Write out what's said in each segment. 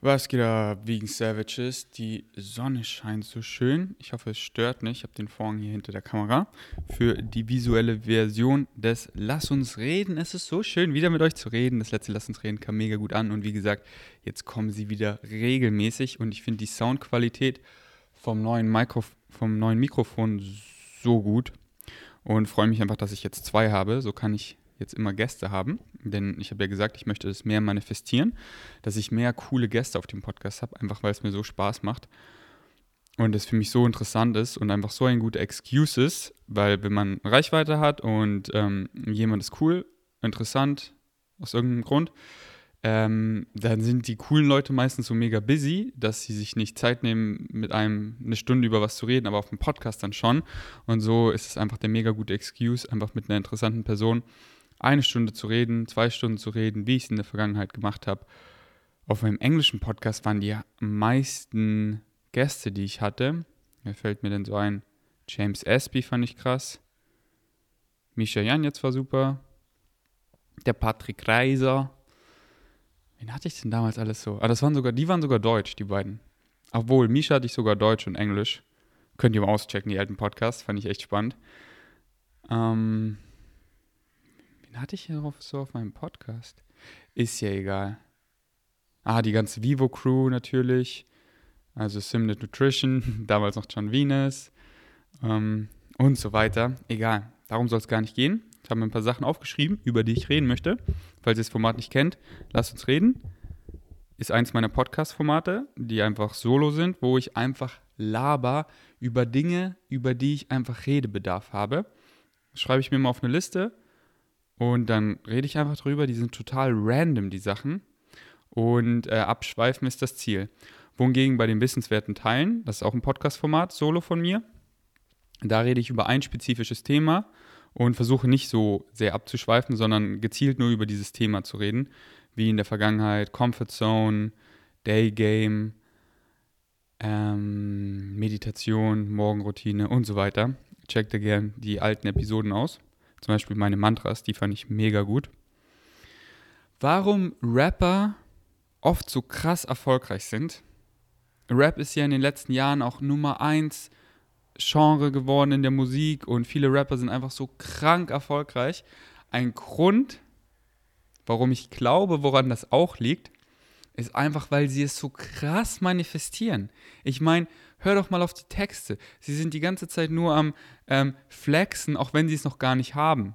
Was geht ab, wegen Savages? Die Sonne scheint so schön. Ich hoffe, es stört nicht. Ich habe den Vorhang hier hinter der Kamera für die visuelle Version des Lass uns reden. Es ist so schön, wieder mit euch zu reden. Das letzte Lass uns reden kam mega gut an. Und wie gesagt, jetzt kommen sie wieder regelmäßig. Und ich finde die Soundqualität vom neuen, Mikro vom neuen Mikrofon so gut. Und freue mich einfach, dass ich jetzt zwei habe. So kann ich jetzt immer Gäste haben, denn ich habe ja gesagt, ich möchte das mehr manifestieren, dass ich mehr coole Gäste auf dem Podcast habe, einfach weil es mir so Spaß macht und es für mich so interessant ist und einfach so ein guter Excuse ist, weil wenn man Reichweite hat und ähm, jemand ist cool, interessant, aus irgendeinem Grund, ähm, dann sind die coolen Leute meistens so mega busy, dass sie sich nicht Zeit nehmen, mit einem eine Stunde über was zu reden, aber auf dem Podcast dann schon. Und so ist es einfach der mega gute Excuse, einfach mit einer interessanten Person eine Stunde zu reden, zwei Stunden zu reden, wie ich es in der Vergangenheit gemacht habe. Auf meinem englischen Podcast waren die meisten Gäste, die ich hatte. Wer fällt mir denn so ein? James Espy fand ich krass. Misha Jan jetzt war super. Der Patrick Reiser. Wen hatte ich denn damals alles so? Ah, das waren sogar, die waren sogar deutsch, die beiden. Obwohl, Misha hatte ich sogar Deutsch und Englisch. Könnt ihr mal auschecken, die alten Podcasts, fand ich echt spannend. Ähm, hatte ich hier drauf so auf meinem Podcast? Ist ja egal. Ah, die ganze Vivo-Crew natürlich. Also Simnet Nutrition, damals noch John Venus ähm, und so weiter. Egal, darum soll es gar nicht gehen. Ich habe mir ein paar Sachen aufgeschrieben, über die ich reden möchte. Falls ihr das Format nicht kennt, lasst uns reden. Ist eins meiner Podcast-Formate, die einfach solo sind, wo ich einfach laber über Dinge, über die ich einfach Redebedarf habe. Das schreibe ich mir mal auf eine Liste und dann rede ich einfach drüber. Die sind total random, die Sachen. Und äh, abschweifen ist das Ziel. Wohingegen bei den wissenswerten Teilen, das ist auch ein Podcast-Format, solo von mir, da rede ich über ein spezifisches Thema und versuche nicht so sehr abzuschweifen, sondern gezielt nur über dieses Thema zu reden, wie in der Vergangenheit Comfort Zone, Day Game, ähm, Meditation, Morgenroutine und so weiter. Checkt da gerne die alten Episoden aus. Zum Beispiel meine Mantras, die fand ich mega gut. Warum Rapper oft so krass erfolgreich sind. Rap ist ja in den letzten Jahren auch Nummer 1 Genre geworden in der Musik und viele Rapper sind einfach so krank erfolgreich. Ein Grund, warum ich glaube, woran das auch liegt, ist einfach, weil sie es so krass manifestieren. Ich meine, hör doch mal auf die Texte. Sie sind die ganze Zeit nur am ähm, Flexen, auch wenn sie es noch gar nicht haben.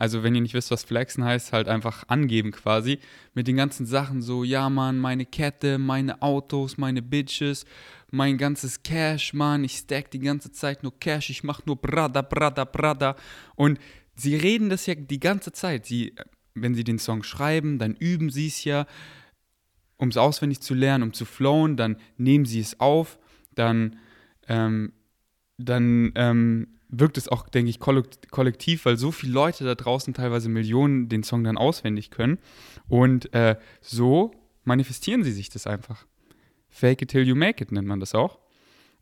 Also, wenn ihr nicht wisst, was Flexen heißt, halt einfach angeben quasi. Mit den ganzen Sachen so, ja, Mann, meine Kette, meine Autos, meine Bitches, mein ganzes Cash, Mann, ich stack die ganze Zeit nur Cash, ich mach nur Brada, Brada, Brada. Und sie reden das ja die ganze Zeit. Sie, wenn sie den Song schreiben, dann üben sie es ja um es auswendig zu lernen, um zu flowen, dann nehmen sie es auf, dann, ähm, dann ähm, wirkt es auch, denke ich, kollektiv, weil so viele Leute da draußen, teilweise Millionen, den Song dann auswendig können. Und äh, so manifestieren sie sich das einfach. Fake it till you make it nennt man das auch.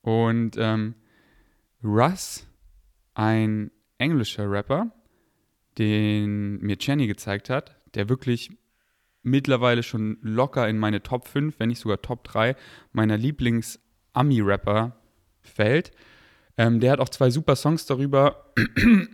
Und ähm, Russ, ein englischer Rapper, den mir Jenny gezeigt hat, der wirklich mittlerweile schon locker in meine Top 5, wenn nicht sogar Top 3 meiner Lieblings-Ami-Rapper fällt. Ähm, der hat auch zwei super Songs darüber.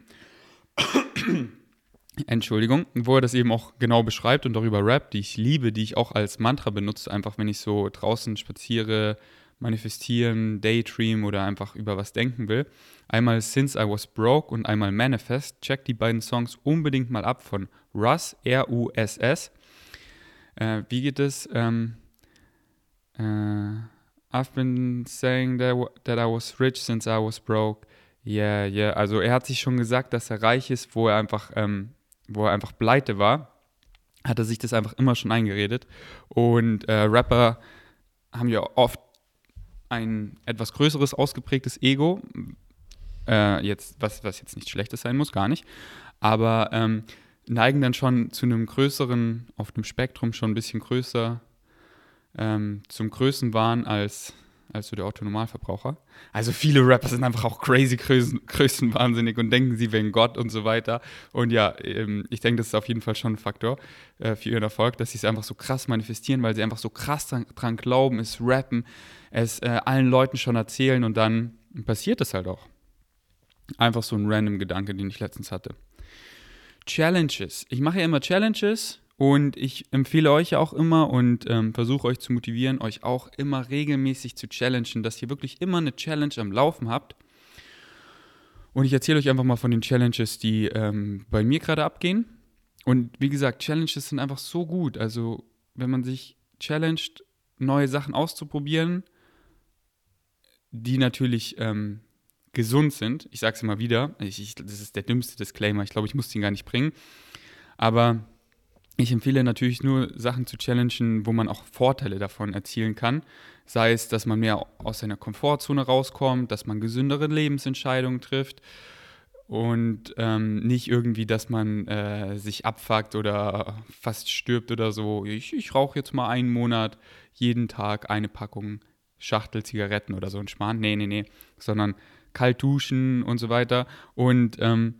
Entschuldigung, wo er das eben auch genau beschreibt und darüber rappt, die ich liebe, die ich auch als Mantra benutze, einfach wenn ich so draußen spaziere, manifestieren, Daydream oder einfach über was denken will. Einmal Since I Was Broke und einmal Manifest. Check die beiden Songs unbedingt mal ab von Russ, R-U-S-S. Äh, wie geht es? Ähm, äh, I've been saying that, that I was rich since I was broke. Yeah, yeah. Also er hat sich schon gesagt, dass er reich ist, wo er einfach, ähm, wo er einfach pleite war. Hat er sich das einfach immer schon eingeredet. Und äh, Rapper haben ja oft ein etwas größeres, ausgeprägtes Ego. Äh, jetzt, was, was jetzt nicht schlechtes sein muss, gar nicht. Aber ähm, neigen dann schon zu einem größeren, auf dem Spektrum schon ein bisschen größer, ähm, zum Größenwahn als, als so der Autonomalverbraucher. Also viele Rapper sind einfach auch crazy größen, größenwahnsinnig und denken, sie wären Gott und so weiter. Und ja, ähm, ich denke, das ist auf jeden Fall schon ein Faktor äh, für ihren Erfolg, dass sie es einfach so krass manifestieren, weil sie einfach so krass dran, dran glauben, es rappen, es äh, allen Leuten schon erzählen und dann passiert es halt auch. Einfach so ein random Gedanke, den ich letztens hatte. Challenges. Ich mache ja immer Challenges und ich empfehle euch auch immer und ähm, versuche euch zu motivieren, euch auch immer regelmäßig zu challengen, dass ihr wirklich immer eine Challenge am Laufen habt. Und ich erzähle euch einfach mal von den Challenges, die ähm, bei mir gerade abgehen. Und wie gesagt, Challenges sind einfach so gut. Also, wenn man sich challenged, neue Sachen auszuprobieren, die natürlich ähm, gesund sind. Ich sage es immer wieder, ich, ich, das ist der dümmste Disclaimer. Ich glaube, ich muss den gar nicht bringen. Aber ich empfehle natürlich nur Sachen zu challengen, wo man auch Vorteile davon erzielen kann. Sei es, dass man mehr aus seiner Komfortzone rauskommt, dass man gesündere Lebensentscheidungen trifft und ähm, nicht irgendwie, dass man äh, sich abfuckt oder fast stirbt oder so. Ich, ich rauche jetzt mal einen Monat jeden Tag eine Packung Schachtel Zigaretten oder so ein Schmarrn. Nee, nee, nee. Sondern kalt duschen und so weiter. Und ähm,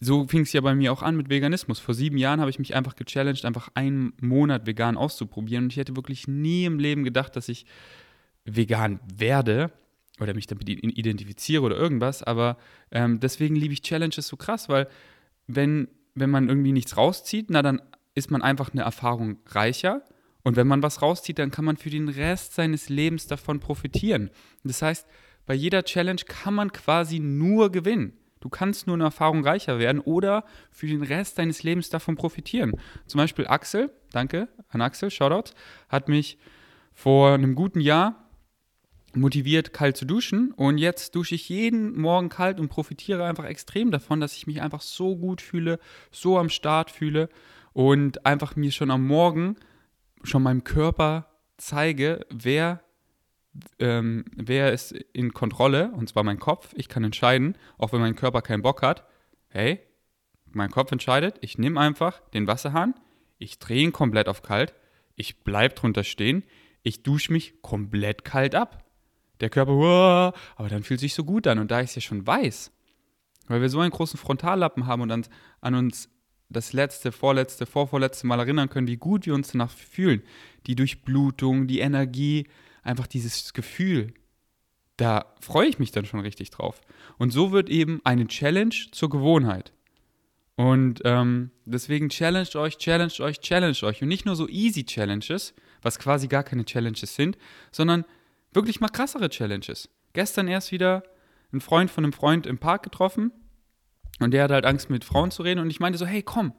so fing es ja bei mir auch an mit Veganismus. Vor sieben Jahren habe ich mich einfach gechallenged, einfach einen Monat vegan auszuprobieren. Und ich hätte wirklich nie im Leben gedacht, dass ich vegan werde oder mich damit identifiziere oder irgendwas. Aber ähm, deswegen liebe ich Challenges so krass, weil wenn, wenn man irgendwie nichts rauszieht, na dann ist man einfach eine Erfahrung reicher. Und wenn man was rauszieht, dann kann man für den Rest seines Lebens davon profitieren. Das heißt, bei jeder Challenge kann man quasi nur gewinnen. Du kannst nur eine Erfahrung reicher werden oder für den Rest deines Lebens davon profitieren. Zum Beispiel Axel, danke an Axel, Shoutout, hat mich vor einem guten Jahr motiviert, kalt zu duschen. Und jetzt dusche ich jeden Morgen kalt und profitiere einfach extrem davon, dass ich mich einfach so gut fühle, so am Start fühle und einfach mir schon am Morgen, schon meinem Körper zeige, wer ähm, wer ist in Kontrolle, und zwar mein Kopf. Ich kann entscheiden, auch wenn mein Körper keinen Bock hat. Hey, mein Kopf entscheidet, ich nehme einfach den Wasserhahn, ich drehe ihn komplett auf kalt, ich bleibe drunter stehen, ich dusche mich komplett kalt ab. Der Körper, Uah, aber dann fühlt sich so gut an. Und da ich es ja schon weiß, weil wir so einen großen Frontallappen haben und an, an uns das letzte, vorletzte, vorvorletzte Mal erinnern können, wie gut wir uns danach fühlen. Die Durchblutung, die Energie, einfach dieses Gefühl, da freue ich mich dann schon richtig drauf. Und so wird eben eine Challenge zur Gewohnheit. Und ähm, deswegen challenged euch, challenged euch, challenged euch. Und nicht nur so easy Challenges, was quasi gar keine Challenges sind, sondern wirklich mal krassere Challenges. Gestern erst wieder ein Freund von einem Freund im Park getroffen und der hat halt Angst, mit Frauen zu reden. Und ich meinte so, hey, komm,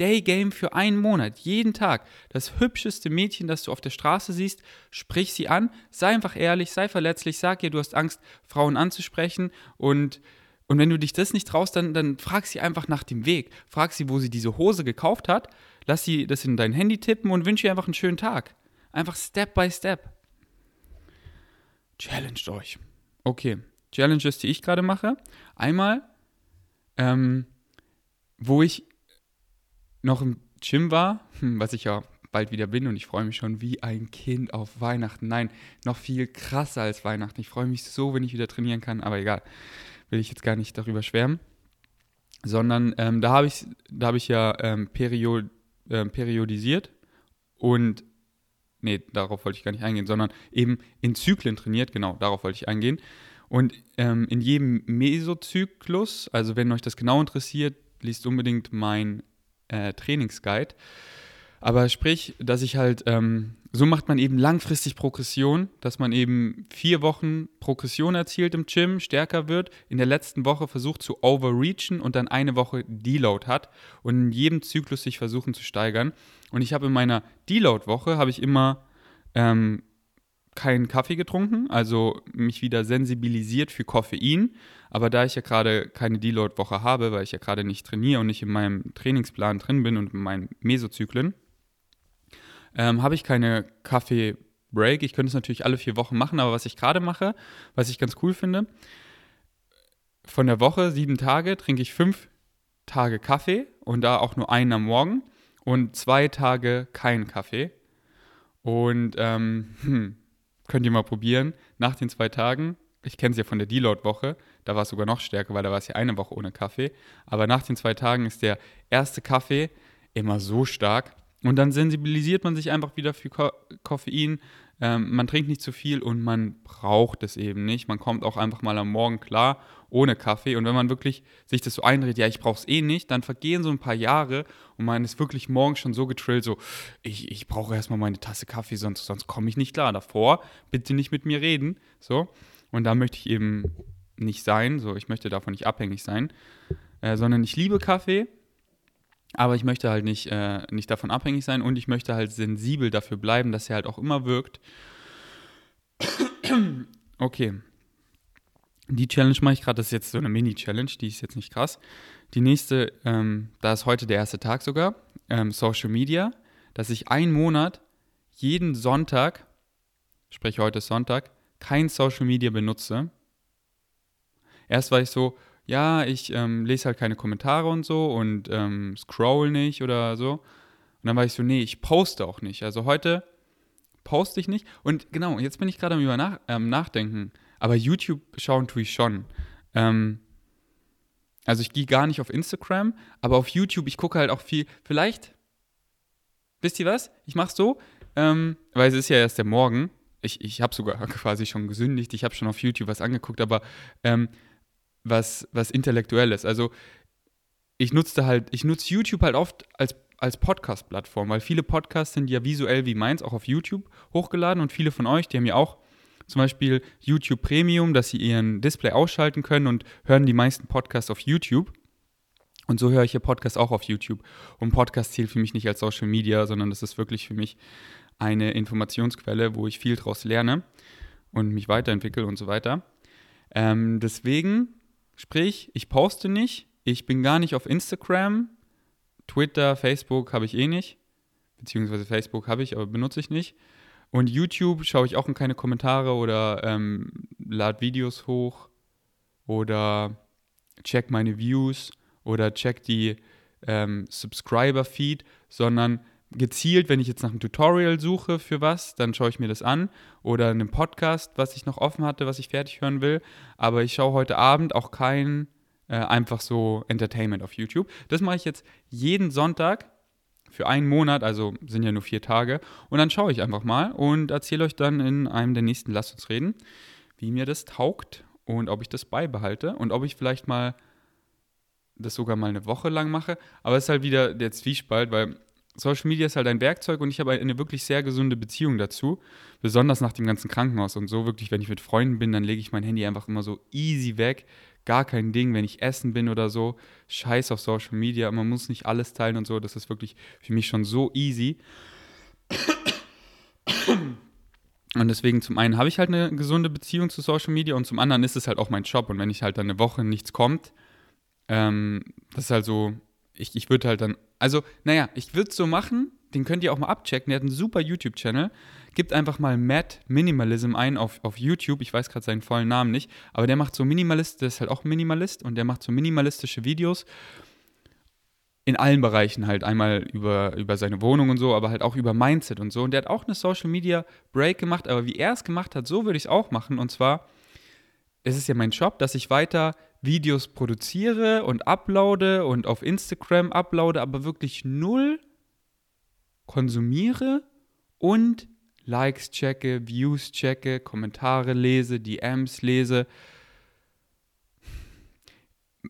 Daygame für einen Monat, jeden Tag. Das hübscheste Mädchen, das du auf der Straße siehst, sprich sie an, sei einfach ehrlich, sei verletzlich, sag ihr, du hast Angst, Frauen anzusprechen und und wenn du dich das nicht traust, dann, dann frag sie einfach nach dem Weg. Frag sie, wo sie diese Hose gekauft hat. Lass sie das in dein Handy tippen und wünsche ihr einfach einen schönen Tag. Einfach Step by Step. Challenged euch. Okay, Challenges, die ich gerade mache. Einmal, ähm, wo ich noch im Gym war, hm, was ich ja bald wieder bin und ich freue mich schon wie ein Kind auf Weihnachten. Nein, noch viel krasser als Weihnachten. Ich freue mich so, wenn ich wieder trainieren kann, aber egal, will ich jetzt gar nicht darüber schwärmen. Sondern ähm, da habe ich, hab ich ja ähm, period, äh, periodisiert und, nee, darauf wollte ich gar nicht eingehen, sondern eben in Zyklen trainiert, genau, darauf wollte ich eingehen. Und ähm, in jedem Mesozyklus, also wenn euch das genau interessiert, liest unbedingt mein äh, Trainingsguide. Aber sprich, dass ich halt, ähm, so macht man eben langfristig Progression, dass man eben vier Wochen Progression erzielt im Gym, stärker wird, in der letzten Woche versucht zu overreachen und dann eine Woche Deload hat und in jedem Zyklus sich versuchen zu steigern. Und ich habe in meiner Deload-Woche, habe ich immer ähm, keinen Kaffee getrunken, also mich wieder sensibilisiert für Koffein. Aber da ich ja gerade keine Deload-Woche habe, weil ich ja gerade nicht trainiere und nicht in meinem Trainingsplan drin bin und in meinen Mesozyklen, ähm, habe ich keine Kaffee-Break. Ich könnte es natürlich alle vier Wochen machen, aber was ich gerade mache, was ich ganz cool finde, von der Woche, sieben Tage, trinke ich fünf Tage Kaffee und da auch nur einen am Morgen und zwei Tage keinen Kaffee. Und ähm, hm, könnt ihr mal probieren. Nach den zwei Tagen, ich kenne es ja von der Deload-Woche, da war es sogar noch stärker, weil da war es ja eine Woche ohne Kaffee. Aber nach den zwei Tagen ist der erste Kaffee immer so stark. Und dann sensibilisiert man sich einfach wieder für Ko Koffein. Ähm, man trinkt nicht zu viel und man braucht es eben nicht. Man kommt auch einfach mal am Morgen klar ohne Kaffee. Und wenn man wirklich sich das so einredet, ja, ich brauche es eh nicht, dann vergehen so ein paar Jahre und man ist wirklich morgens schon so getrillt, so, ich, ich brauche erstmal meine Tasse Kaffee, sonst, sonst komme ich nicht klar. Davor bitte nicht mit mir reden. So. Und da möchte ich eben nicht sein. So, ich möchte davon nicht abhängig sein. Äh, sondern ich liebe Kaffee aber ich möchte halt nicht, äh, nicht davon abhängig sein und ich möchte halt sensibel dafür bleiben, dass er halt auch immer wirkt. okay. Die Challenge mache ich gerade, das ist jetzt so eine Mini-Challenge, die ist jetzt nicht krass. Die nächste, ähm, da ist heute der erste Tag sogar, ähm, Social Media, dass ich einen Monat jeden Sonntag, sprich heute ist Sonntag, kein Social Media benutze. Erst war ich so, ja, ich ähm, lese halt keine Kommentare und so und ähm, scroll nicht oder so. Und dann war ich so, nee, ich poste auch nicht. Also heute poste ich nicht. Und genau, jetzt bin ich gerade am nach, ähm, Nachdenken. Aber YouTube schauen tue ich schon. Ähm, also ich gehe gar nicht auf Instagram, aber auf YouTube, ich gucke halt auch viel. Vielleicht, wisst ihr was? Ich mache so, ähm, weil es ist ja erst der Morgen. Ich, ich habe sogar quasi schon gesündigt. Ich habe schon auf YouTube was angeguckt, aber ähm, was, was Intellektuelles. Also ich nutze halt, ich nutze YouTube halt oft als, als Podcast-Plattform, weil viele Podcasts sind ja visuell wie meins auch auf YouTube hochgeladen und viele von euch, die haben ja auch zum Beispiel YouTube Premium, dass sie ihren Display ausschalten können und hören die meisten Podcasts auf YouTube. Und so höre ich hier Podcasts auch auf YouTube. Und Podcast zählt für mich nicht als Social Media, sondern das ist wirklich für mich eine Informationsquelle, wo ich viel draus lerne und mich weiterentwickle und so weiter. Ähm, deswegen Sprich, ich poste nicht, ich bin gar nicht auf Instagram, Twitter, Facebook habe ich eh nicht, beziehungsweise Facebook habe ich, aber benutze ich nicht. Und YouTube schaue ich auch in keine Kommentare oder ähm, lade Videos hoch oder check meine Views oder check die ähm, Subscriber-Feed, sondern gezielt, wenn ich jetzt nach einem Tutorial suche für was, dann schaue ich mir das an oder einem Podcast, was ich noch offen hatte, was ich fertig hören will. Aber ich schaue heute Abend auch kein äh, einfach so Entertainment auf YouTube. Das mache ich jetzt jeden Sonntag für einen Monat, also sind ja nur vier Tage. Und dann schaue ich einfach mal und erzähle euch dann in einem der nächsten Lasst uns reden, wie mir das taugt und ob ich das beibehalte und ob ich vielleicht mal das sogar mal eine Woche lang mache. Aber es ist halt wieder der Zwiespalt, weil Social Media ist halt ein Werkzeug und ich habe eine wirklich sehr gesunde Beziehung dazu. Besonders nach dem ganzen Krankenhaus und so. Wirklich, wenn ich mit Freunden bin, dann lege ich mein Handy einfach immer so easy weg. Gar kein Ding, wenn ich essen bin oder so. Scheiß auf Social Media. Man muss nicht alles teilen und so. Das ist wirklich für mich schon so easy. Und deswegen zum einen habe ich halt eine gesunde Beziehung zu Social Media und zum anderen ist es halt auch mein Job. Und wenn ich halt dann eine Woche nichts kommt, ähm, das ist halt so, ich, ich würde halt dann, also, naja, ich würde es so machen, den könnt ihr auch mal abchecken, der hat einen super YouTube-Channel. Gebt einfach mal Matt Minimalism ein auf, auf YouTube, ich weiß gerade seinen vollen Namen nicht, aber der macht so Minimalist, der ist halt auch Minimalist und der macht so minimalistische Videos in allen Bereichen halt. Einmal über, über seine Wohnung und so, aber halt auch über Mindset und so. Und der hat auch eine Social Media Break gemacht, aber wie er es gemacht hat, so würde ich es auch machen. Und zwar, es ist ja mein Job, dass ich weiter Videos produziere und uploade und auf Instagram uploade, aber wirklich null konsumiere und Likes checke, Views checke, Kommentare lese, DMs lese.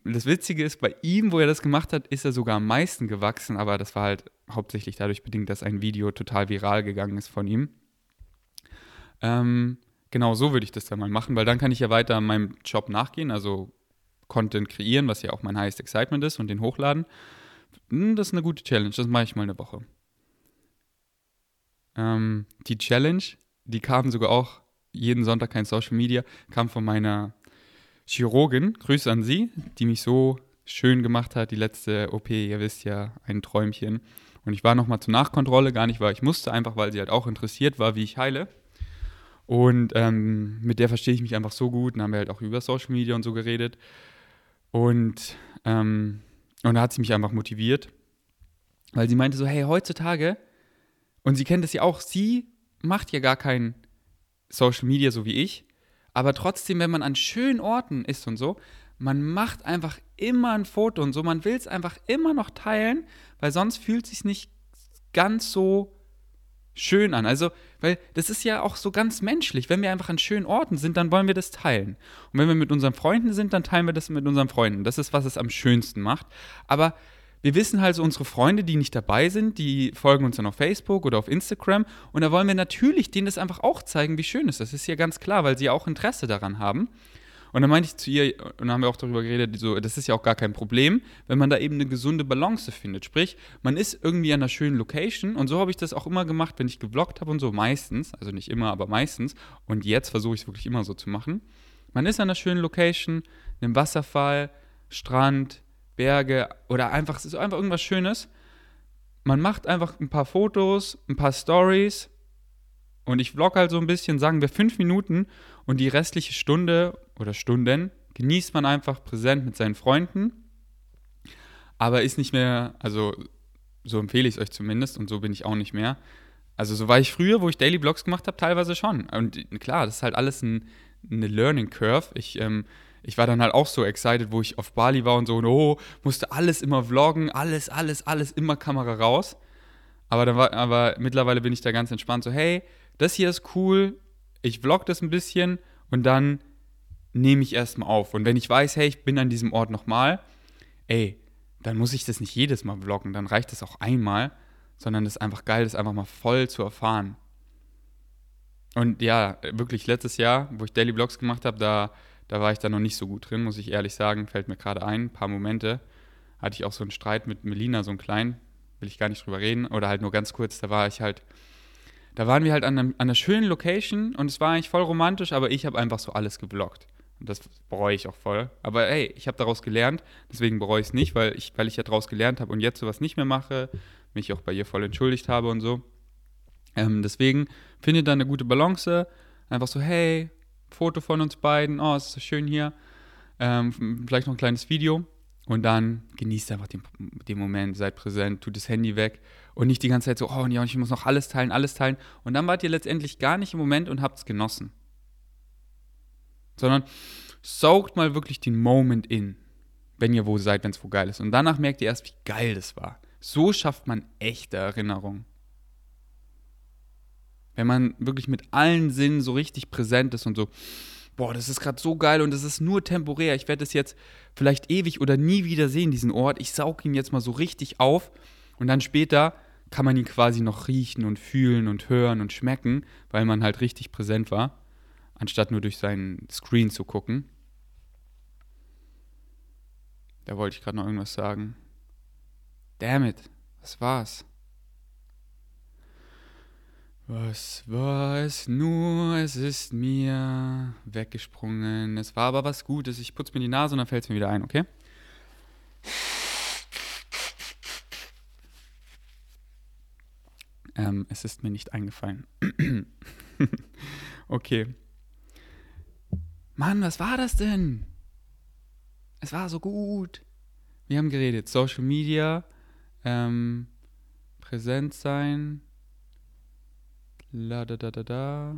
Das Witzige ist, bei ihm, wo er das gemacht hat, ist er sogar am meisten gewachsen, aber das war halt hauptsächlich dadurch bedingt, dass ein Video total viral gegangen ist von ihm. Ähm, genau so würde ich das dann mal machen, weil dann kann ich ja weiter meinem Job nachgehen, also Content kreieren, was ja auch mein highest excitement ist und den hochladen. Hm, das ist eine gute Challenge, das mache ich mal eine Woche. Ähm, die Challenge, die kam sogar auch jeden Sonntag kein Social Media, kam von meiner Chirurgin, Grüße an sie, die mich so schön gemacht hat, die letzte OP, ihr wisst ja, ein Träumchen. Und ich war nochmal zur Nachkontrolle, gar nicht, weil ich musste, einfach weil sie halt auch interessiert war, wie ich heile. Und ähm, mit der verstehe ich mich einfach so gut. Dann haben wir halt auch über Social Media und so geredet. Und, ähm, und da hat sie mich einfach motiviert, weil sie meinte so, hey, heutzutage, und sie kennt es ja auch, sie macht ja gar keinen Social Media so wie ich. Aber trotzdem, wenn man an schönen Orten ist und so, man macht einfach immer ein Foto und so. Man will es einfach immer noch teilen, weil sonst fühlt es sich nicht ganz so schön an. Also, weil das ist ja auch so ganz menschlich. Wenn wir einfach an schönen Orten sind, dann wollen wir das teilen. Und wenn wir mit unseren Freunden sind, dann teilen wir das mit unseren Freunden. Das ist, was es am schönsten macht. Aber wir wissen halt so, unsere Freunde, die nicht dabei sind, die folgen uns dann auf Facebook oder auf Instagram. Und da wollen wir natürlich denen das einfach auch zeigen, wie schön es ist. Das ist ja ganz klar, weil sie auch Interesse daran haben. Und dann meinte ich zu ihr, und dann haben wir auch darüber geredet, so, das ist ja auch gar kein Problem, wenn man da eben eine gesunde Balance findet. Sprich, man ist irgendwie an einer schönen Location und so habe ich das auch immer gemacht, wenn ich gevloggt habe und so, meistens, also nicht immer, aber meistens. Und jetzt versuche ich es wirklich immer so zu machen. Man ist an einer schönen Location, einem Wasserfall, Strand, Berge oder einfach, es ist einfach irgendwas Schönes. Man macht einfach ein paar Fotos, ein paar Stories und ich vlog halt so ein bisschen, sagen wir fünf Minuten und die restliche Stunde oder Stunden genießt man einfach präsent mit seinen Freunden, aber ist nicht mehr, also so empfehle ich es euch zumindest und so bin ich auch nicht mehr. Also so war ich früher, wo ich Daily Vlogs gemacht habe, teilweise schon. Und klar, das ist halt alles ein, eine Learning Curve. Ich, ähm, ich war dann halt auch so excited, wo ich auf Bali war und so, und oh, musste alles immer vloggen, alles, alles, alles, immer Kamera raus. Aber, dann war, aber mittlerweile bin ich da ganz entspannt, so, hey, das hier ist cool, ich vlog das ein bisschen und dann nehme ich erstmal auf. Und wenn ich weiß, hey, ich bin an diesem Ort nochmal, ey, dann muss ich das nicht jedes Mal vloggen, dann reicht das auch einmal, sondern das ist einfach geil, das einfach mal voll zu erfahren. Und ja, wirklich letztes Jahr, wo ich Daily Vlogs gemacht habe, da, da war ich da noch nicht so gut drin, muss ich ehrlich sagen, fällt mir gerade ein, ein paar Momente. Hatte ich auch so einen Streit mit Melina, so einen kleinen, will ich gar nicht drüber reden, oder halt nur ganz kurz, da war ich halt, da waren wir halt an, einem, an einer schönen Location und es war eigentlich voll romantisch, aber ich habe einfach so alles geblockt. Und das bereue ich auch voll. Aber hey, ich habe daraus gelernt, deswegen bereue ich es nicht, weil ich, weil ich ja daraus gelernt habe und jetzt sowas nicht mehr mache, mich auch bei ihr voll entschuldigt habe und so. Ähm, deswegen findet da eine gute Balance. Einfach so, hey, Foto von uns beiden, oh, es ist so schön hier. Ähm, vielleicht noch ein kleines Video. Und dann genießt einfach den, den, Moment, seid präsent, tut das Handy weg und nicht die ganze Zeit so, oh ja, ich muss noch alles teilen, alles teilen. Und dann wart ihr letztendlich gar nicht im Moment und habt es genossen sondern saugt mal wirklich den Moment in, wenn ihr wo seid, wenn es wo geil ist. Und danach merkt ihr erst, wie geil das war. So schafft man echte Erinnerungen. Wenn man wirklich mit allen Sinnen so richtig präsent ist und so, boah, das ist gerade so geil und das ist nur temporär. Ich werde es jetzt vielleicht ewig oder nie wieder sehen, diesen Ort. Ich saug ihn jetzt mal so richtig auf und dann später kann man ihn quasi noch riechen und fühlen und hören und schmecken, weil man halt richtig präsent war anstatt nur durch seinen Screen zu gucken. Da wollte ich gerade noch irgendwas sagen. Damn it, was war's? Was war es nur? Es ist mir weggesprungen. Es war aber was Gutes. Ich putze mir die Nase und dann fällt es mir wieder ein, okay? Ähm, es ist mir nicht eingefallen. okay. Mann, was war das denn? Es war so gut. Wir haben geredet. Social Media, ähm, präsent sein. La da da da da.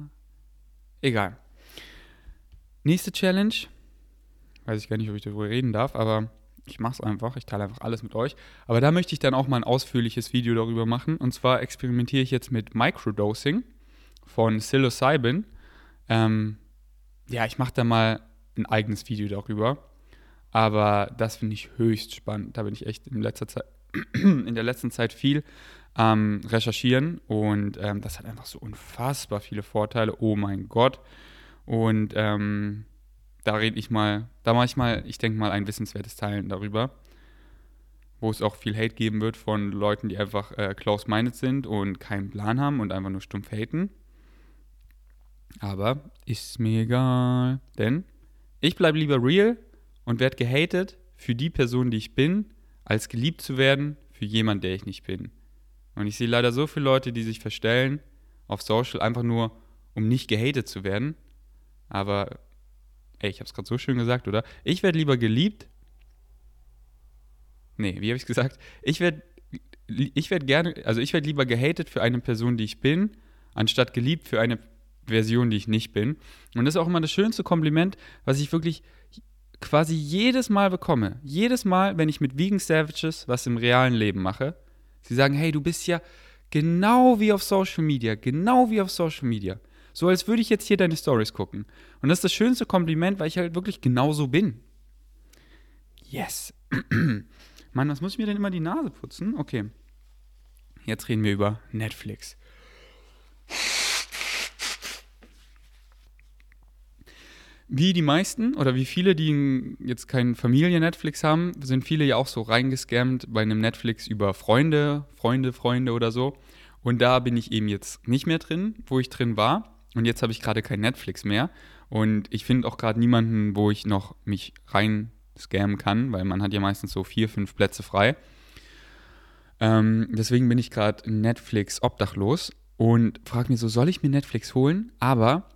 Egal. Nächste Challenge. Weiß ich gar nicht, ob ich darüber reden darf, aber ich mache es einfach. Ich teile einfach alles mit euch. Aber da möchte ich dann auch mal ein ausführliches Video darüber machen. Und zwar experimentiere ich jetzt mit Microdosing von Psilocybin. Ähm, ja, ich mache da mal ein eigenes Video darüber. Aber das finde ich höchst spannend. Da bin ich echt in letzter Zeit, in der letzten Zeit viel ähm, recherchieren und ähm, das hat einfach so unfassbar viele Vorteile. Oh mein Gott. Und ähm, da rede ich mal, da mache ich mal, ich denke mal, ein wissenswertes Teilen darüber, wo es auch viel Hate geben wird von Leuten, die einfach äh, close-minded sind und keinen Plan haben und einfach nur stumpf haten. Aber ist mir egal. Denn ich bleibe lieber real und werde gehatet für die Person, die ich bin, als geliebt zu werden für jemanden, der ich nicht bin. Und ich sehe leider so viele Leute, die sich verstellen auf Social, einfach nur, um nicht gehatet zu werden. Aber, ey, ich habe es gerade so schön gesagt, oder? Ich werde lieber geliebt. Nee, wie habe ich es gesagt? Ich werde ich werde gerne, also ich werde lieber gehatet für eine Person, die ich bin, anstatt geliebt für eine Version, die ich nicht bin. Und das ist auch immer das schönste Kompliment, was ich wirklich quasi jedes Mal bekomme. Jedes Mal, wenn ich mit Vegan Savages was im realen Leben mache. Sie sagen, hey, du bist ja genau wie auf Social Media, genau wie auf Social Media. So als würde ich jetzt hier deine Stories gucken. Und das ist das schönste Kompliment, weil ich halt wirklich genauso bin. Yes. Mann, was muss ich mir denn immer die Nase putzen? Okay. Jetzt reden wir über Netflix. Wie die meisten oder wie viele, die jetzt kein Familien-Netflix haben, sind viele ja auch so reingescammt bei einem Netflix über Freunde, Freunde, Freunde oder so. Und da bin ich eben jetzt nicht mehr drin, wo ich drin war. Und jetzt habe ich gerade kein Netflix mehr. Und ich finde auch gerade niemanden, wo ich noch mich rein scammen kann, weil man hat ja meistens so vier, fünf Plätze frei. Ähm, deswegen bin ich gerade Netflix obdachlos und frage mich so, soll ich mir Netflix holen? Aber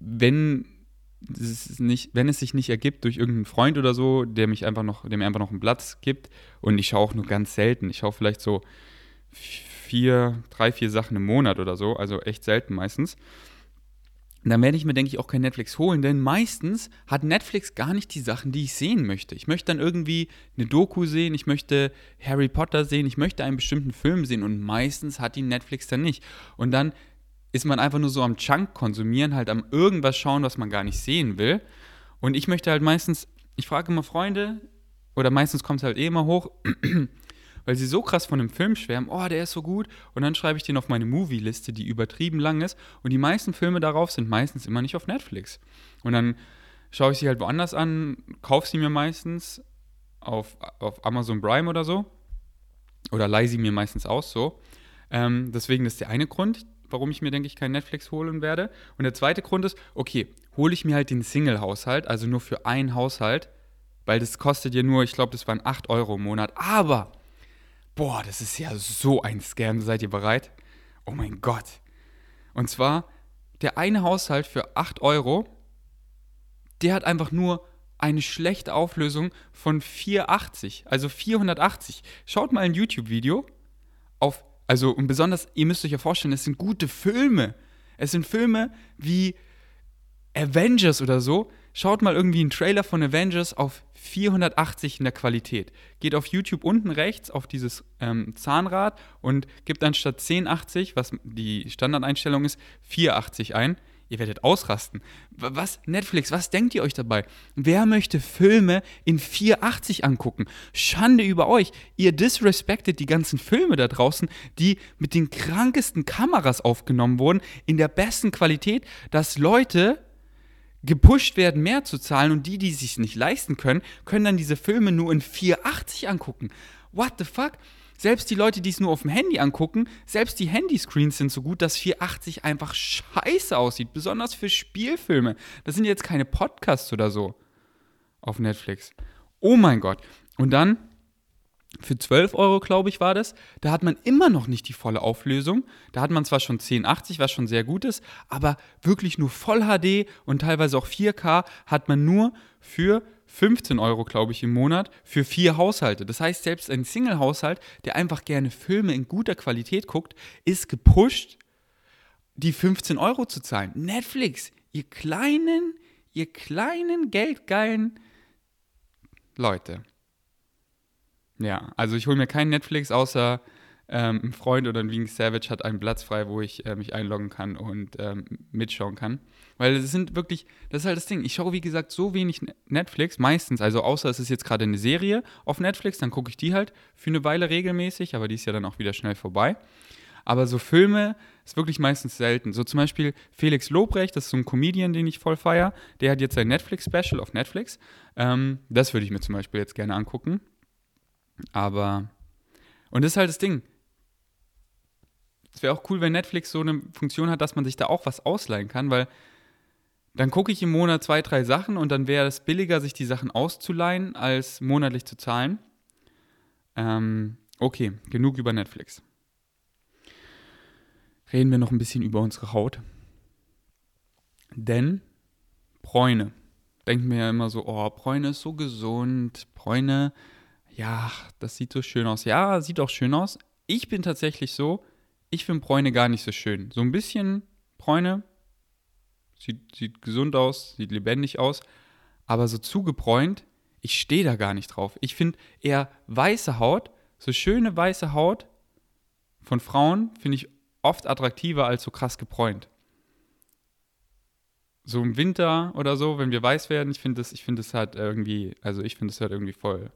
wenn es, nicht, wenn es sich nicht ergibt durch irgendeinen Freund oder so, der mich einfach noch, der mir einfach noch einen Platz gibt und ich schaue auch nur ganz selten. Ich schaue vielleicht so vier, drei, vier Sachen im Monat oder so, also echt selten meistens. Dann werde ich mir, denke ich, auch kein Netflix holen, denn meistens hat Netflix gar nicht die Sachen, die ich sehen möchte. Ich möchte dann irgendwie eine Doku sehen, ich möchte Harry Potter sehen, ich möchte einen bestimmten Film sehen und meistens hat die Netflix dann nicht. Und dann ist man einfach nur so am Chunk konsumieren, halt am irgendwas schauen, was man gar nicht sehen will. Und ich möchte halt meistens, ich frage immer Freunde, oder meistens kommt es halt eh immer hoch, weil sie so krass von einem Film schwärmen, oh, der ist so gut. Und dann schreibe ich den auf meine Movie-Liste, die übertrieben lang ist. Und die meisten Filme darauf sind meistens immer nicht auf Netflix. Und dann schaue ich sie halt woanders an, kaufe sie mir meistens auf, auf Amazon Prime oder so. Oder leihe sie mir meistens aus so. Ähm, deswegen ist der eine Grund, warum ich mir, denke ich, kein Netflix holen werde. Und der zweite Grund ist, okay, hole ich mir halt den Single-Haushalt, also nur für einen Haushalt, weil das kostet ja nur, ich glaube, das waren 8 Euro im Monat. Aber Boah, das ist ja so ein Scam. Seid ihr bereit? Oh mein Gott. Und zwar, der eine Haushalt für 8 Euro, der hat einfach nur eine schlechte Auflösung von 480, also 480. Schaut mal ein YouTube-Video auf, also und besonders, ihr müsst euch ja vorstellen, es sind gute Filme. Es sind Filme wie Avengers oder so, schaut mal irgendwie einen Trailer von Avengers auf 480 in der Qualität. Geht auf YouTube unten rechts auf dieses ähm, Zahnrad und gibt anstatt 1080, was die Standardeinstellung ist, 480 ein. Ihr werdet ausrasten. Was, Netflix, was denkt ihr euch dabei? Wer möchte Filme in 480 angucken? Schande über euch. Ihr disrespektet die ganzen Filme da draußen, die mit den krankesten Kameras aufgenommen wurden, in der besten Qualität, dass Leute gepusht werden, mehr zu zahlen und die, die es sich nicht leisten können, können dann diese Filme nur in 480 angucken. What the fuck? Selbst die Leute, die es nur auf dem Handy angucken, selbst die Handyscreens sind so gut, dass 480 einfach scheiße aussieht, besonders für Spielfilme. Das sind jetzt keine Podcasts oder so auf Netflix. Oh mein Gott. Und dann für 12 Euro, glaube ich, war das. Da hat man immer noch nicht die volle Auflösung. Da hat man zwar schon 1080, was schon sehr gut ist, aber wirklich nur Voll HD und teilweise auch 4K hat man nur für 15 Euro, glaube ich, im Monat für vier Haushalte. Das heißt, selbst ein Single-Haushalt, der einfach gerne Filme in guter Qualität guckt, ist gepusht, die 15 Euro zu zahlen. Netflix, ihr kleinen, ihr kleinen, geldgeilen Leute. Ja, also ich hole mir keinen Netflix, außer ähm, ein Freund oder ein Vegan Savage hat einen Platz frei, wo ich äh, mich einloggen kann und ähm, mitschauen kann. Weil das sind wirklich, das ist halt das Ding. Ich schaue, wie gesagt, so wenig Netflix, meistens, also außer es ist jetzt gerade eine Serie auf Netflix, dann gucke ich die halt für eine Weile regelmäßig, aber die ist ja dann auch wieder schnell vorbei. Aber so Filme ist wirklich meistens selten. So zum Beispiel Felix Lobrecht, das ist so ein Comedian, den ich voll feier. Der hat jetzt sein Netflix-Special auf Netflix. Ähm, das würde ich mir zum Beispiel jetzt gerne angucken. Aber, und das ist halt das Ding. Es wäre auch cool, wenn Netflix so eine Funktion hat, dass man sich da auch was ausleihen kann, weil dann gucke ich im Monat zwei, drei Sachen und dann wäre es billiger, sich die Sachen auszuleihen, als monatlich zu zahlen. Ähm, okay, genug über Netflix. Reden wir noch ein bisschen über unsere Haut. Denn Bräune. Denkt mir ja immer so, oh, Bräune ist so gesund. Bräune ja, das sieht so schön aus. Ja, sieht auch schön aus. Ich bin tatsächlich so, ich finde Bräune gar nicht so schön. So ein bisschen Bräune, sieht, sieht gesund aus, sieht lebendig aus, aber so zugebräunt, ich stehe da gar nicht drauf. Ich finde eher weiße Haut, so schöne weiße Haut von Frauen finde ich oft attraktiver als so krass gebräunt. So im Winter oder so, wenn wir weiß werden, ich finde das, ich das halt irgendwie, also ich finde das halt irgendwie voll.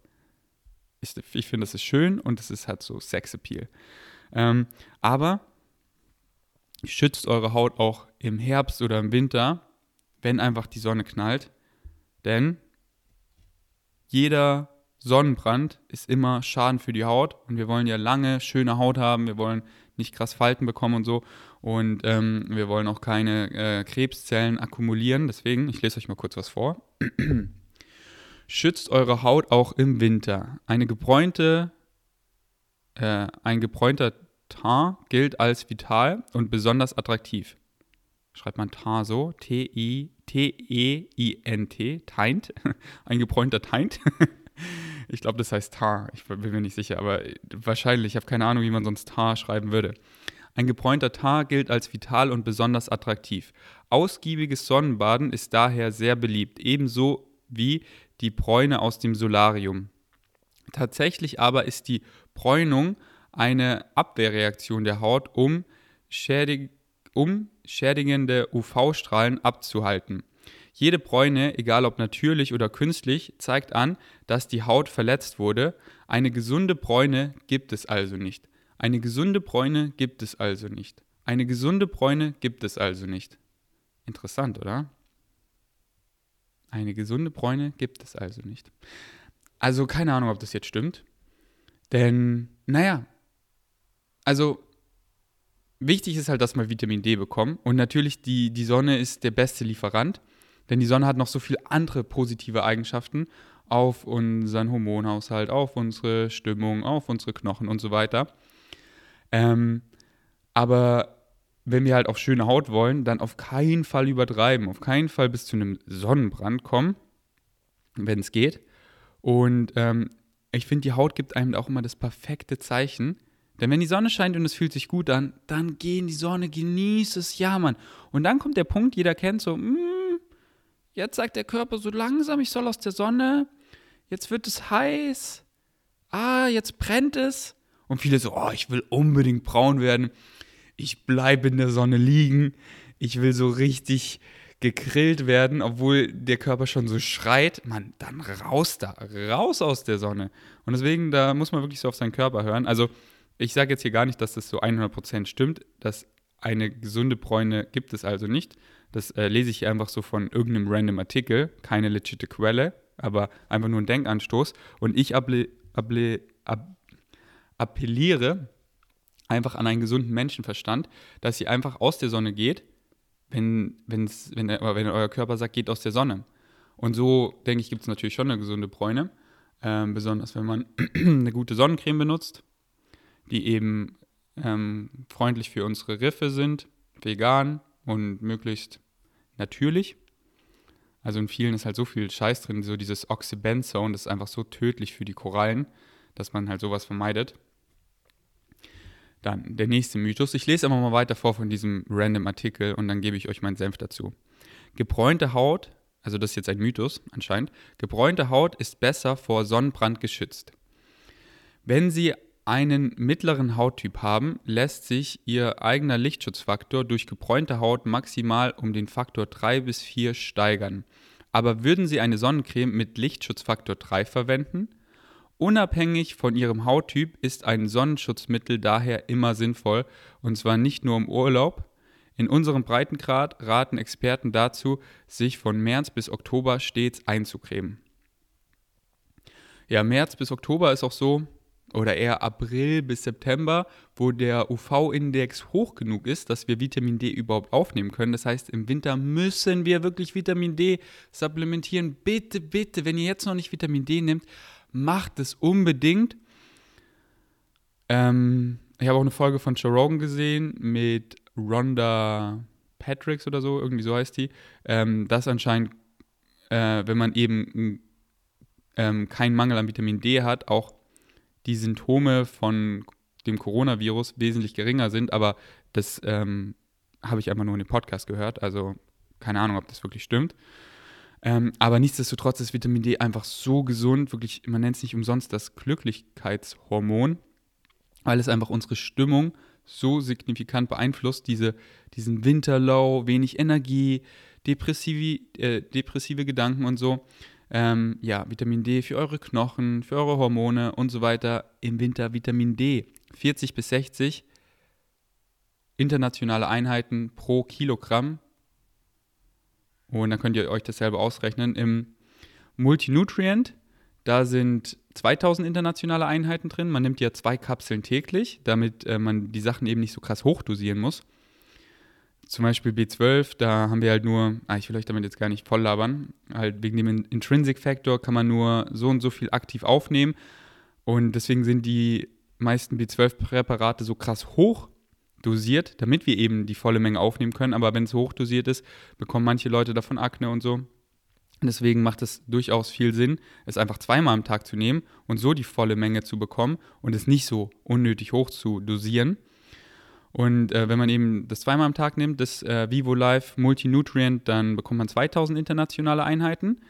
Ich, ich finde, das ist schön und es ist halt so Sexappeal. Ähm, aber schützt eure Haut auch im Herbst oder im Winter, wenn einfach die Sonne knallt. Denn jeder Sonnenbrand ist immer Schaden für die Haut und wir wollen ja lange schöne Haut haben, wir wollen nicht krass Falten bekommen und so und ähm, wir wollen auch keine äh, Krebszellen akkumulieren. Deswegen, ich lese euch mal kurz was vor. Schützt eure Haut auch im Winter. Eine gebräunte, äh, ein gebräunter Teint gilt als vital und besonders attraktiv. Schreibt man Teint so, T-E-I-N-T, Teint, ein gebräunter Teint. ich glaube, das heißt Tar. Ich bin mir nicht sicher, aber wahrscheinlich. Ich habe keine Ahnung, wie man sonst Tar schreiben würde. Ein gebräunter Tar gilt als vital und besonders attraktiv. Ausgiebiges Sonnenbaden ist daher sehr beliebt, ebenso wie die Bräune aus dem Solarium. Tatsächlich aber ist die Bräunung eine Abwehrreaktion der Haut, um, schädig um schädigende UV-Strahlen abzuhalten. Jede Bräune, egal ob natürlich oder künstlich, zeigt an, dass die Haut verletzt wurde. Eine gesunde Bräune gibt es also nicht. Eine gesunde Bräune gibt es also nicht. Eine gesunde Bräune gibt es also nicht. Interessant, oder? Eine gesunde Bräune gibt es also nicht. Also keine Ahnung, ob das jetzt stimmt. Denn, naja, also wichtig ist halt, dass wir Vitamin D bekommen. Und natürlich, die, die Sonne ist der beste Lieferant. Denn die Sonne hat noch so viele andere positive Eigenschaften auf unseren Hormonhaushalt, auf unsere Stimmung, auf unsere Knochen und so weiter. Ähm, aber wenn wir halt auch schöne Haut wollen, dann auf keinen Fall übertreiben, auf keinen Fall bis zu einem Sonnenbrand kommen, wenn es geht. Und ähm, ich finde, die Haut gibt einem auch immer das perfekte Zeichen. Denn wenn die Sonne scheint und es fühlt sich gut an, dann geh in die Sonne, genieß es, ja, Mann. Und dann kommt der Punkt, jeder kennt so, mm, Jetzt sagt der Körper so langsam, ich soll aus der Sonne. Jetzt wird es heiß. Ah, jetzt brennt es. Und viele so, oh, ich will unbedingt braun werden. Ich bleibe in der Sonne liegen. Ich will so richtig gegrillt werden, obwohl der Körper schon so schreit. Mann, dann raus da, raus aus der Sonne. Und deswegen, da muss man wirklich so auf seinen Körper hören. Also, ich sage jetzt hier gar nicht, dass das so 100% stimmt, dass eine gesunde Bräune gibt es also nicht. Das äh, lese ich einfach so von irgendeinem random Artikel, keine legitime Quelle, aber einfach nur ein Denkanstoß. Und ich appli, appli, ab, appelliere einfach an einen gesunden Menschenverstand, dass ihr einfach aus der Sonne geht, wenn, wenn's, wenn, wenn euer Körper sagt, geht aus der Sonne. Und so, denke ich, gibt es natürlich schon eine gesunde Bräune. Ähm, besonders wenn man eine gute Sonnencreme benutzt, die eben ähm, freundlich für unsere Riffe sind, vegan, und möglichst natürlich. Also in vielen ist halt so viel Scheiß drin, so dieses Oxybenzone, das ist einfach so tödlich für die Korallen, dass man halt sowas vermeidet. Dann der nächste Mythos. Ich lese einfach mal weiter vor von diesem random Artikel und dann gebe ich euch meinen Senf dazu. Gebräunte Haut, also das ist jetzt ein Mythos anscheinend, gebräunte Haut ist besser vor Sonnenbrand geschützt. Wenn sie einen mittleren Hauttyp haben, lässt sich ihr eigener Lichtschutzfaktor durch gebräunte Haut maximal um den Faktor 3 bis 4 steigern. Aber würden Sie eine Sonnencreme mit Lichtschutzfaktor 3 verwenden? Unabhängig von Ihrem Hauttyp ist ein Sonnenschutzmittel daher immer sinnvoll, und zwar nicht nur im Urlaub. In unserem Breitengrad raten Experten dazu, sich von März bis Oktober stets einzucremen. Ja, März bis Oktober ist auch so, oder eher April bis September, wo der UV-Index hoch genug ist, dass wir Vitamin D überhaupt aufnehmen können. Das heißt, im Winter müssen wir wirklich Vitamin D supplementieren. Bitte, bitte, wenn ihr jetzt noch nicht Vitamin D nehmt, macht es unbedingt. Ähm, ich habe auch eine Folge von Joe Rogan gesehen mit Rhonda Patricks oder so, irgendwie so heißt die, ähm, dass anscheinend, äh, wenn man eben ähm, keinen Mangel an Vitamin D hat, auch die Symptome von dem Coronavirus wesentlich geringer sind, aber das ähm, habe ich einfach nur in dem Podcast gehört. Also keine Ahnung, ob das wirklich stimmt. Ähm, aber nichtsdestotrotz ist Vitamin D einfach so gesund, wirklich, man nennt es nicht umsonst das Glücklichkeitshormon, weil es einfach unsere Stimmung so signifikant beeinflusst, diese, diesen Winterlow, wenig Energie, depressive, äh, depressive Gedanken und so. Ähm, ja, Vitamin D für eure Knochen, für eure Hormone und so weiter. Im Winter Vitamin D 40 bis 60 internationale Einheiten pro Kilogramm. Und dann könnt ihr euch das selber ausrechnen. Im Multinutrient, da sind 2000 internationale Einheiten drin. Man nimmt ja zwei Kapseln täglich, damit äh, man die Sachen eben nicht so krass hochdosieren muss. Zum Beispiel B12, da haben wir halt nur, ah, ich will euch damit jetzt gar nicht voll labern, halt wegen dem Intrinsic Factor kann man nur so und so viel aktiv aufnehmen. Und deswegen sind die meisten B12-Präparate so krass hoch dosiert, damit wir eben die volle Menge aufnehmen können. Aber wenn es hochdosiert ist, bekommen manche Leute davon Akne und so. Deswegen macht es durchaus viel Sinn, es einfach zweimal am Tag zu nehmen und so die volle Menge zu bekommen und es nicht so unnötig hoch zu dosieren. Und äh, wenn man eben das zweimal am Tag nimmt, das äh, Vivo Life Multinutrient, dann bekommt man 2000 internationale Einheiten.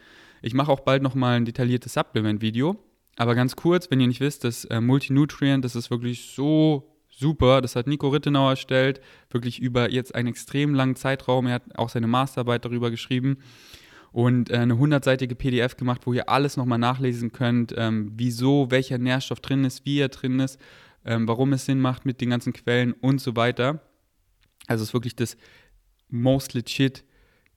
Ich mache auch bald nochmal ein detailliertes Supplement-Video. Aber ganz kurz, wenn ihr nicht wisst, das äh, Multinutrient, das ist wirklich so super. Das hat Nico Rittenau erstellt, wirklich über jetzt einen extrem langen Zeitraum. Er hat auch seine Masterarbeit darüber geschrieben und äh, eine hundertseitige PDF gemacht, wo ihr alles nochmal nachlesen könnt, ähm, wieso, welcher Nährstoff drin ist, wie er drin ist, ähm, warum es Sinn macht mit den ganzen Quellen und so weiter. Also es ist wirklich das most legit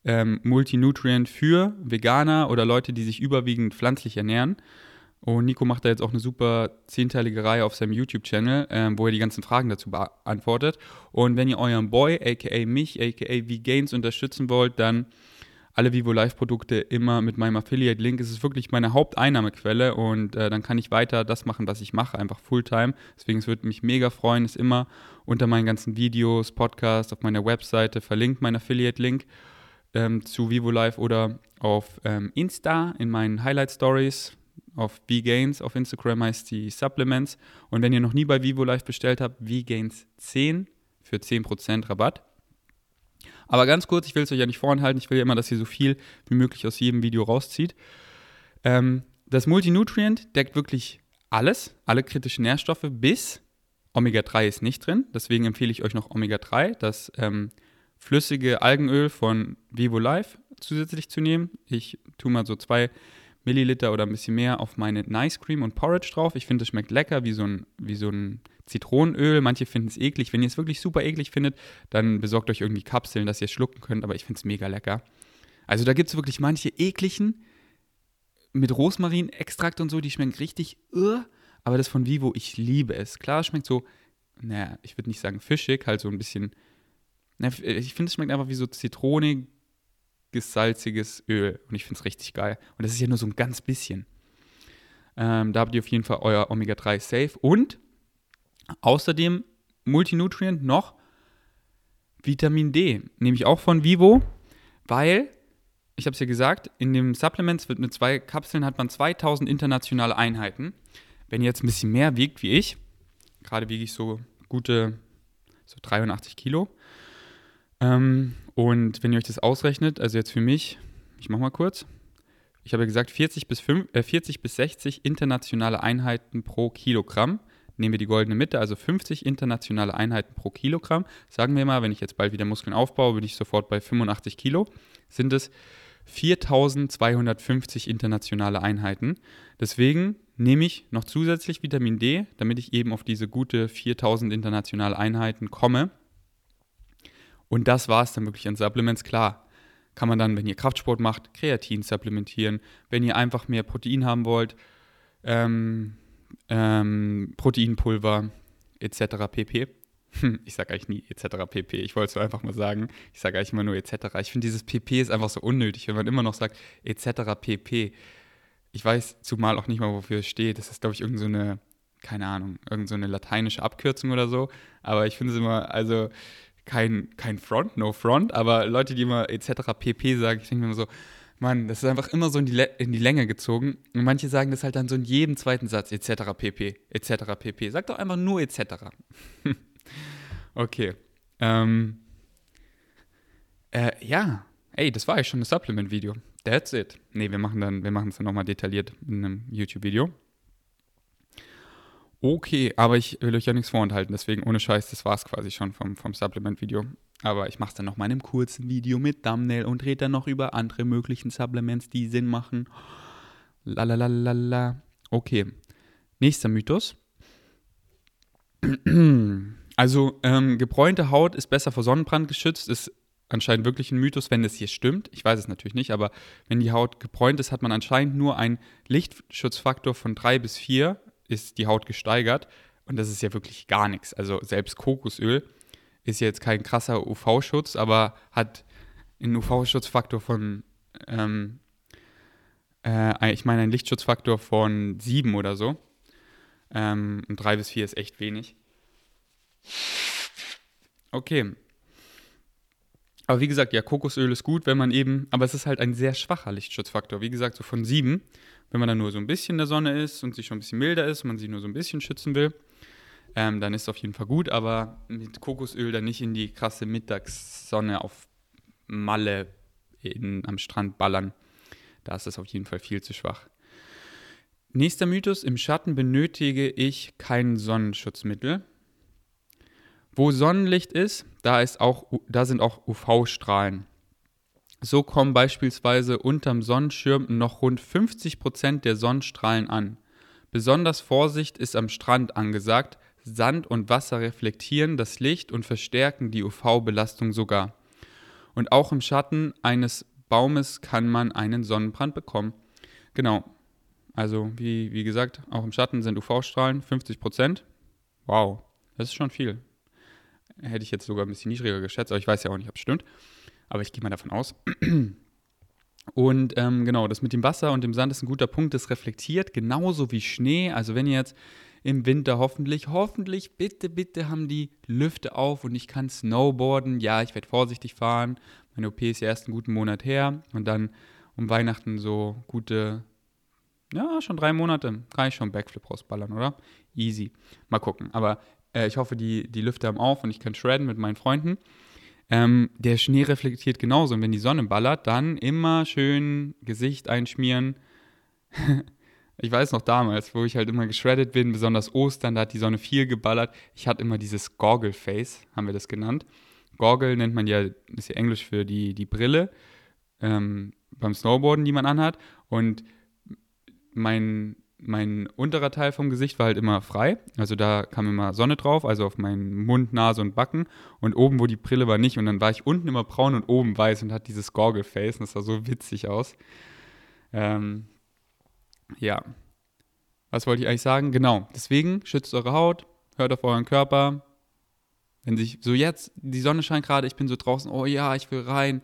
ähm, Multinutrient für Veganer oder Leute, die sich überwiegend pflanzlich ernähren. Und Nico macht da jetzt auch eine super zehnteilige Reihe auf seinem YouTube-Channel, ähm, wo er die ganzen Fragen dazu beantwortet. Und wenn ihr euren Boy, aka mich, aka V-Gains unterstützen wollt, dann alle Vivo Live-Produkte immer mit meinem Affiliate-Link. Es ist wirklich meine Haupteinnahmequelle und äh, dann kann ich weiter das machen, was ich mache, einfach Fulltime. Deswegen es würde mich mega freuen, ist immer unter meinen ganzen Videos, Podcasts, auf meiner Webseite verlinkt, mein Affiliate-Link ähm, zu Vivo Live oder auf ähm, Insta in meinen Highlight-Stories auf V-Gains auf Instagram heißt die Supplements. Und wenn ihr noch nie bei Vivo Live bestellt habt, V-Gains 10 für 10% Rabatt. Aber ganz kurz, ich will es euch ja nicht vorenthalten, ich will ja immer, dass ihr so viel wie möglich aus jedem Video rauszieht. Ähm, das Multinutrient deckt wirklich alles, alle kritischen Nährstoffe bis Omega-3 ist nicht drin. Deswegen empfehle ich euch noch Omega-3, das ähm, flüssige Algenöl von Vivo Life zusätzlich zu nehmen. Ich tue mal so zwei Milliliter oder ein bisschen mehr auf meine Nice Cream und Porridge drauf. Ich finde, es schmeckt lecker, wie so ein, wie so ein Zitronenöl. Manche finden es eklig. Wenn ihr es wirklich super eklig findet, dann besorgt euch irgendwie Kapseln, dass ihr es schlucken könnt. Aber ich finde es mega lecker. Also da gibt es wirklich manche ekligen mit Rosmarinextrakt und so, die schmecken richtig, uh, aber das von Vivo, ich liebe es. Klar, es schmeckt so, naja, ich würde nicht sagen fischig, halt so ein bisschen, na, ich finde, es schmeckt einfach wie so zitronig, salziges Öl. Und ich finde es richtig geil. Und das ist ja nur so ein ganz bisschen. Ähm, da habt ihr auf jeden Fall euer Omega-3 safe. Und außerdem Multinutrient noch Vitamin D. Nehme ich auch von Vivo, weil, ich habe es ja gesagt, in dem Supplements wird mit zwei Kapseln hat man 2000 internationale Einheiten. Wenn ihr jetzt ein bisschen mehr wiegt wie ich, gerade wiege ich so gute so 83 Kilo, ähm, und wenn ihr euch das ausrechnet, also jetzt für mich, ich mache mal kurz, ich habe gesagt 40 bis, 5, äh, 40 bis 60 internationale Einheiten pro Kilogramm. Nehmen wir die goldene Mitte, also 50 internationale Einheiten pro Kilogramm. Sagen wir mal, wenn ich jetzt bald wieder Muskeln aufbaue, bin ich sofort bei 85 Kilo. Sind es 4250 internationale Einheiten. Deswegen nehme ich noch zusätzlich Vitamin D, damit ich eben auf diese gute 4000 internationale Einheiten komme. Und das war es dann wirklich an Supplements. Klar, kann man dann, wenn ihr Kraftsport macht, Kreatin supplementieren. Wenn ihr einfach mehr Protein haben wollt, ähm, ähm, Proteinpulver etc. pp. Hm, ich sage eigentlich nie etc. pp. Ich wollte es einfach mal sagen. Ich sage eigentlich immer nur etc. Ich finde, dieses pp ist einfach so unnötig, wenn man immer noch sagt etc. pp. Ich weiß zumal auch nicht mal, wofür es steht. Das ist, glaube ich, irgendeine, so keine Ahnung, irgendeine so lateinische Abkürzung oder so. Aber ich finde es immer, also kein, kein Front, no Front, aber Leute, die immer etc. pp sagen, ich denke mir immer so, Mann, das ist einfach immer so in die, in die Länge gezogen. Und manche sagen das halt dann so in jedem zweiten Satz, etc. pp, etc. pp. Sag doch einfach nur etc. okay. Ähm, äh, ja, ey, das war ja schon ein Supplement-Video. That's it. Nee, wir machen dann, wir machen es dann nochmal detailliert in einem YouTube-Video. Okay, aber ich will euch ja nichts vorenthalten, deswegen ohne Scheiß, das war es quasi schon vom, vom Supplement-Video. Aber ich mache es dann nochmal in einem kurzen Video mit Thumbnail und rede dann noch über andere möglichen Supplements, die Sinn machen. Lalalala. Okay, nächster Mythos. Also, ähm, gebräunte Haut ist besser vor Sonnenbrand geschützt, ist anscheinend wirklich ein Mythos, wenn es hier stimmt. Ich weiß es natürlich nicht, aber wenn die Haut gebräunt ist, hat man anscheinend nur einen Lichtschutzfaktor von 3 bis 4, ist die Haut gesteigert. Und das ist ja wirklich gar nichts. Also selbst Kokosöl ist jetzt kein krasser UV-Schutz, aber hat einen UV-Schutzfaktor von, ähm, äh, ich meine, einen Lichtschutzfaktor von 7 oder so. Ähm, und 3 bis 4 ist echt wenig. Okay, aber wie gesagt, ja, Kokosöl ist gut, wenn man eben, aber es ist halt ein sehr schwacher Lichtschutzfaktor. Wie gesagt, so von sieben, wenn man dann nur so ein bisschen in der Sonne ist und sich schon ein bisschen milder ist man sich nur so ein bisschen schützen will, ähm, dann ist es auf jeden Fall gut, aber mit Kokosöl dann nicht in die krasse Mittagssonne auf Malle in, am Strand ballern. Da ist es auf jeden Fall viel zu schwach. Nächster Mythos, im Schatten benötige ich kein Sonnenschutzmittel. Wo Sonnenlicht ist, da, ist auch, da sind auch UV-Strahlen. So kommen beispielsweise unterm Sonnenschirm noch rund 50 Prozent der Sonnenstrahlen an. Besonders Vorsicht ist am Strand angesagt, Sand und Wasser reflektieren das Licht und verstärken die UV-Belastung sogar. Und auch im Schatten eines Baumes kann man einen Sonnenbrand bekommen. Genau. Also, wie, wie gesagt, auch im Schatten sind UV-Strahlen 50%. Wow, das ist schon viel. Hätte ich jetzt sogar ein bisschen niedriger geschätzt, aber ich weiß ja auch nicht, ob es stimmt. Aber ich gehe mal davon aus. Und ähm, genau, das mit dem Wasser und dem Sand ist ein guter Punkt. Das reflektiert genauso wie Schnee. Also wenn ihr jetzt im Winter hoffentlich, hoffentlich, bitte, bitte haben die Lüfte auf und ich kann snowboarden. Ja, ich werde vorsichtig fahren. Meine OP ist ja erst einen guten Monat her. Und dann um Weihnachten so gute, ja, schon drei Monate. Kann ich schon Backflip rausballern, oder? Easy. Mal gucken. Aber äh, ich hoffe, die, die Lüfte haben auf und ich kann shredden mit meinen Freunden. Ähm, der Schnee reflektiert genauso. Und wenn die Sonne ballert, dann immer schön Gesicht einschmieren. ich weiß noch damals, wo ich halt immer geschreddet bin, besonders Ostern, da hat die Sonne viel geballert. Ich hatte immer dieses Goggle-Face, haben wir das genannt. Goggle nennt man ja, ist ja Englisch für die, die Brille ähm, beim Snowboarden, die man anhat. Und mein mein unterer Teil vom Gesicht war halt immer frei. Also da kam immer Sonne drauf, also auf meinen Mund, Nase und Backen. Und oben, wo die Brille war, nicht. Und dann war ich unten immer braun und oben weiß und hat dieses Gorgle-Face. Und das sah so witzig aus. Ähm, ja. Was wollte ich eigentlich sagen? Genau. Deswegen schützt eure Haut, hört auf euren Körper. Wenn sich so jetzt, die Sonne scheint gerade, ich bin so draußen, oh ja, ich will rein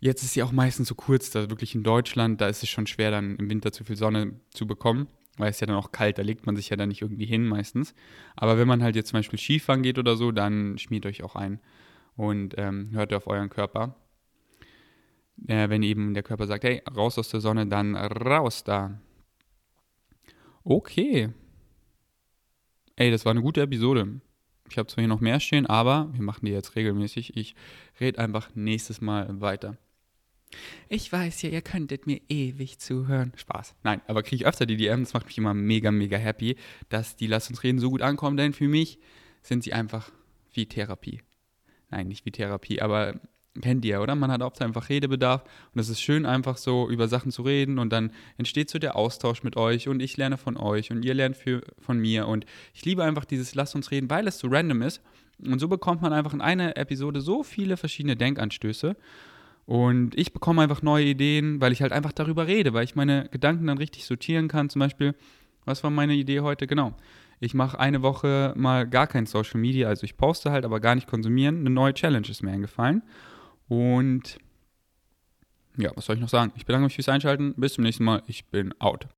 Jetzt ist sie auch meistens so kurz, da wirklich in Deutschland, da ist es schon schwer, dann im Winter zu viel Sonne zu bekommen, weil es ja dann auch kalt, da legt man sich ja dann nicht irgendwie hin meistens. Aber wenn man halt jetzt zum Beispiel Skifahren geht oder so, dann schmiert euch auch ein und ähm, hört auf euren Körper. Äh, wenn eben der Körper sagt, hey, raus aus der Sonne, dann raus da. Okay. Ey, das war eine gute Episode. Ich habe zwar hier noch mehr stehen, aber wir machen die jetzt regelmäßig. Ich rede einfach nächstes Mal weiter. Ich weiß ja, ihr könntet mir ewig zuhören. Spaß. Nein, aber kriege ich öfter die DM. Das macht mich immer mega, mega happy, dass die Lass uns reden so gut ankommen, denn für mich sind sie einfach wie Therapie. Nein, nicht wie Therapie, aber kennt ihr, oder? Man hat oft einfach Redebedarf und es ist schön, einfach so über Sachen zu reden und dann entsteht so der Austausch mit euch und ich lerne von euch und ihr lernt für, von mir und ich liebe einfach dieses Lass uns reden, weil es so random ist und so bekommt man einfach in einer Episode so viele verschiedene Denkanstöße und ich bekomme einfach neue Ideen, weil ich halt einfach darüber rede, weil ich meine Gedanken dann richtig sortieren kann. Zum Beispiel, was war meine Idee heute? Genau. Ich mache eine Woche mal gar kein Social Media, also ich poste halt, aber gar nicht konsumieren. Eine neue Challenge ist mir eingefallen. Und ja, was soll ich noch sagen? Ich bedanke mich fürs Einschalten. Bis zum nächsten Mal. Ich bin out.